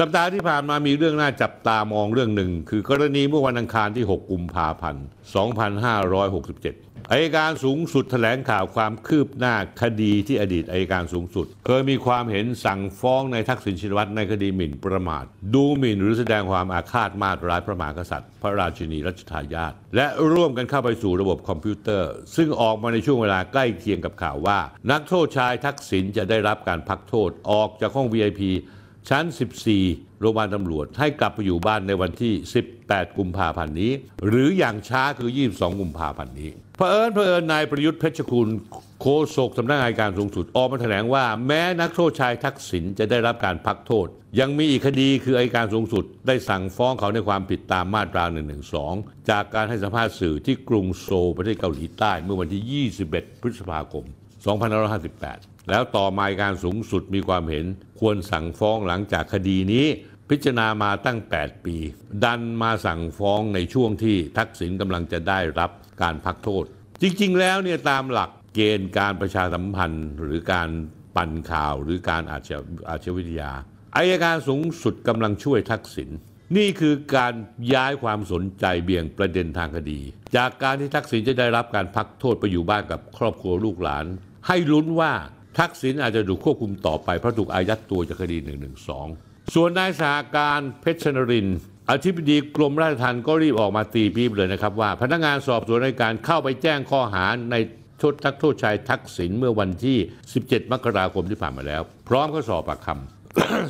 สัปดาห์ที่ผ่านมามีเรื่องน่าจับตามองเรื่องหนึ่ง คือกรณีเมื่อวันอังคารที่ 6 กุมภาพันธ์ 2567อายการสูงสุดแถลงข่าวความคืบหน้าคดีที่อดีตอายการสูงสุด เคยมีความเห็นสั่งฟ้องในทักษิณชินวัตรในคดีหมิ่นประมาท ดูหมิ่นหรือแสดงความอาฆาตมาตร้ายพระมหากษัตริย์ พระราชินีรัชทายาทและร่วมกันเข้าไปสู่ระบบคอมพิวเตอร์ ซึ่งออกมาในช่วงเวลาใกล้เคียงกับข่าวว่า นักโทษชายทักษิณจะได้รับการพักโทษออกจากห้อง VIP ชั้น 14 โรงพยาบาลตำรวจให้กลับไปอยู่บ้านในวันที่ 18 กุมภาพันธ์นี้ หรืออย่างช้าคือ 22 กุมภาพันธ์นี้เผอิญเผอิญนายประยุทธ์เพชรคุณโฆษกสำนักงานการสูงสุดออกมาแถลงว่า แม้นักโทษชายทักษิณจะได้รับการพักโทษ ยังมีอีกคดีคืออัยการสูงสุด ได้สั่งฟ้องเขาในความผิดตามมาตรา 112 จากการให้สัมภาษณ์สื่อที่กรุงโซลประเทศเกาหลีใต้เมื่อวันที่ 21 พฤษภาคม 2558 แล้วต่อมาการสูงสุดมีความเห็น ควรสั่งฟ้องหลังจากคดีนี้ พิจารณามาตั้ง 8 ปี ดันมาสั่งฟ้องในช่วงที่ทักษิณกำลังจะได้รับการพักโทษ จริงๆ แล้วเนี่ยตามหลักเกณฑ์การประชาสัมพันธ์หรือการปั่นข่าวหรือการอาชอาชวิทยาอายการสูงสุดกำลังช่วยทักษิณนี่คือการย้ายความสนใจเบี่ยงประเด็นทางคดี จากการที่ทักษิณจะได้รับการพักโทษไปอยู่บ้านกับครอบครัวลูกหลาน ให้ลุ้นว่า ทักษิณอาจจะถูกควบคุมต่อไป เพราะถูกอายัดตัวจากคดี112ส่วนนายสาการเพชรชนรินทร์อธิบดีกรมราชทัณฑ์ก็รีบออกมาตีปี๊บเลยนะครับว่า พนักงานสอบสวนในการเข้าไปแจ้งข้อหาในโทษทักโทษชายทักษิณเมื่อวันที่ 17 มกราคมที่ผ่านมาแล้ว พร้อมก็สอบปากคำ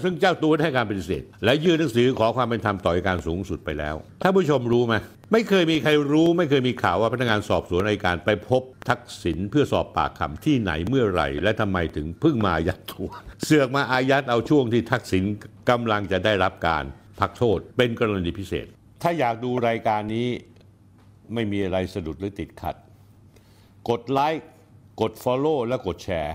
ซึ่งเจ้าตัวให้การปฏิเสธ และยื่นหนังสือขอความเป็นธรรมต่ออัยการสูงสุดไปแล้วท่านผู้ชมรู้ไหมไม่เคยมีใครรู้ไม่เคยมีข่าวว่าพนักงานสอบสวนอัยการไปพบทักษิณเพื่อสอบปากคำที่ไหนเมื่อไหร่ และทำไมถึงเพิ่งมาอายัดตัวเสือกมาอายัดเอาช่วงที่ทักษิณกำลังจะได้รับการพักโทษเป็นกรณีพิเศษ ถ้าอยากดูรายการนี้ไม่มีอะไรสะดุดหรือติดขัด กดไลค์กด Follow และกดแชร์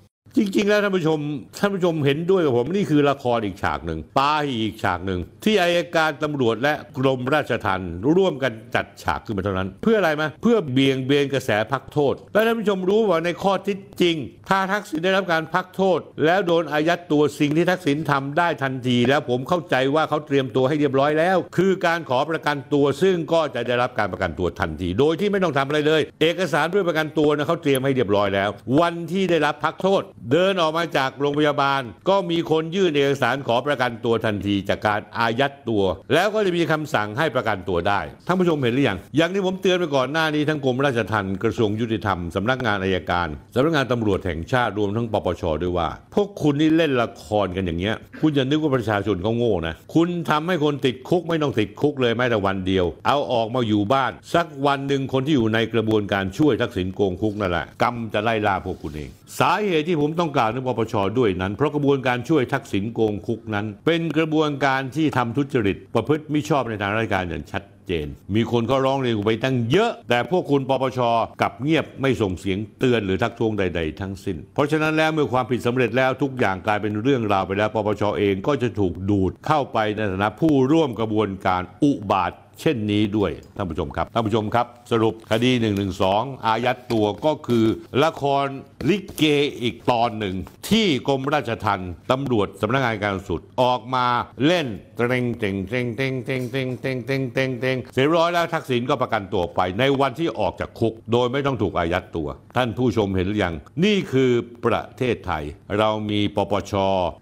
จริง ๆ แล้วท่านผู้ชมท่านผู้ชมเห็นด้วยกับผมนี่คือละครอีกฉากหนึ่งปาหีอีกฉากหนึ่งที่อายการตำรวจและกรมราชทัณฑ์ร่วมกันจัดฉากขึ้นมาเท่านั้น เพื่ออะไรไหมเพื่อเบี่ยงเบนกระแสพักโทษ และท่านผู้ชมรู้ว่าในข้อที่จริง ถ้าทักษิณได้รับการพักโทษ แล้วโดนอายัดตัวสิ่งที่ทักษิณทำได้ทันที แล้วผมเข้าใจว่าเขาเตรียมตัวให้เรียบร้อยแล้ว คือการขอประกันตัวซึ่งก็จะได้รับการประกันตัวทันที โดยที่ไม่ต้องทำอะไรเลย เอกสารเพื่อประกันตัวนะเขาเตรียมให้เรียบร้อยแล้ว วันที่ได้รับพักโทษเดินออกมาจากโรงพยาบาล ก็มีคนยื่นเอกสารขอประกันตัวทันทีจากการอายัดตัว แล้วก็จะมีคำสั่งให้ประกันตัวได้ท่านผู้ชมเห็นหรือยังอย่างที่ผมเตือนไปก่อนหน้านี้ทั้งกรมราชทัณฑ์กระทรวงยุติธรรมสำนักงานอายการสำนักงานตำรวจแห่งชาติรวมทั้งปปชด้วยว่า พวกคุณนี่เล่นละครกันอย่างเงี้ย คุณอย่านึกว่าประชาชนเขาโง่นะคุณทำให้คนติดคุกไม่ต้องติดคุกเลยแม้แต่วันเดียว เอาออกมาอยู่บ้าน สักวันหนึ่งคนที่อยู่ในกระบวนการช่วยทักษิณโกงคุกนั่นแหละกรรมจะไล่ล่าพวกคุณเอง สาเหตุที่ผมต้องกล่าวถึงปปชด้วยนั้น เพราะกระบวนการช่วยทักษิณโกงคุกนั้น เป็นกระบวนการที่ทำทุจริต ประพฤติมิชอบในทางราชการอย่างชัดเจน มีคนก็ร้องเรียนไปตั้งเยอะ แต่พวกคุณปปชกลับเงียบไม่ส่งเสียงเตือนหรือทักท้วงใด ๆ ทั้งสิ้น เพราะฉะนั้นแล้วเมื่อความผิดสำเร็จแล้วทุกอย่างกลายเป็นเรื่องราวไปแล้วปปชเองก็จะถูกดูดเข้าไปในฐานะผู้ร่วมกระบวนการอุบาท เช่นนี้ด้วยท่านผู้ชมครับท่านผู้ชมครับ สรุปคดี 112 อายัดตัวก็คือละครลิเกอีกตอนหนึ่ง ที่กรมราชทัณฑ์ตำรวจสำนักงานการสุดออกมาเล่นเตรงเต็งเต็งเต็งเต็งเต็งเต็งเต็งเต็งเต็งเสร็จร้อยแล้วทักษิณก็ประกันตัวไป ในวันที่ออกจากคุก โดยไม่ต้องถูกอายัดตัว ท่านผู้ชมเห็นหรือยังนี่คือประเทศไทย เรามีปปช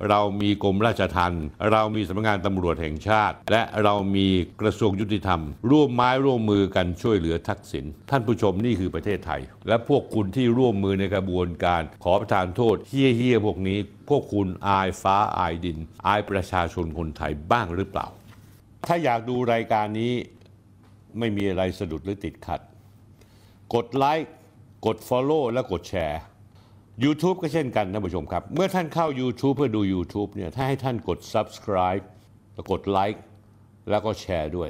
เรามีกรมราชทัณฑ์เรามีสำนักงานตำรวจแห่งชาติ และเรามีกระทรวงยุติธรรม ร่วมไม้ร่วมมือกันช่วยเหลือทักษิณท่านผู้ชมนี่คือประเทศไทย และพวกคุณที่ร่วมมือในกระบวนการขอประทานโทษเฮี้ยเฮี้ยๆพวกนี้ พวกคุณอายฟ้าอายดิน อายประชาชนคนไทยบ้างหรือเปล่า ถ้าอยากดูรายการนี้ไม่มีอะไรสะดุดหรือติดขัด กดไลค์กด Follow และกดแชร์ YouTube ก็เช่นกันท่านผู้ชมครับ เมื่อท่านเข้า YouTube เพื่อดู YouTube เนี่ยถ้าให้ท่านกด Subscribe กดไลค์แล้วก็แชร์ด้วย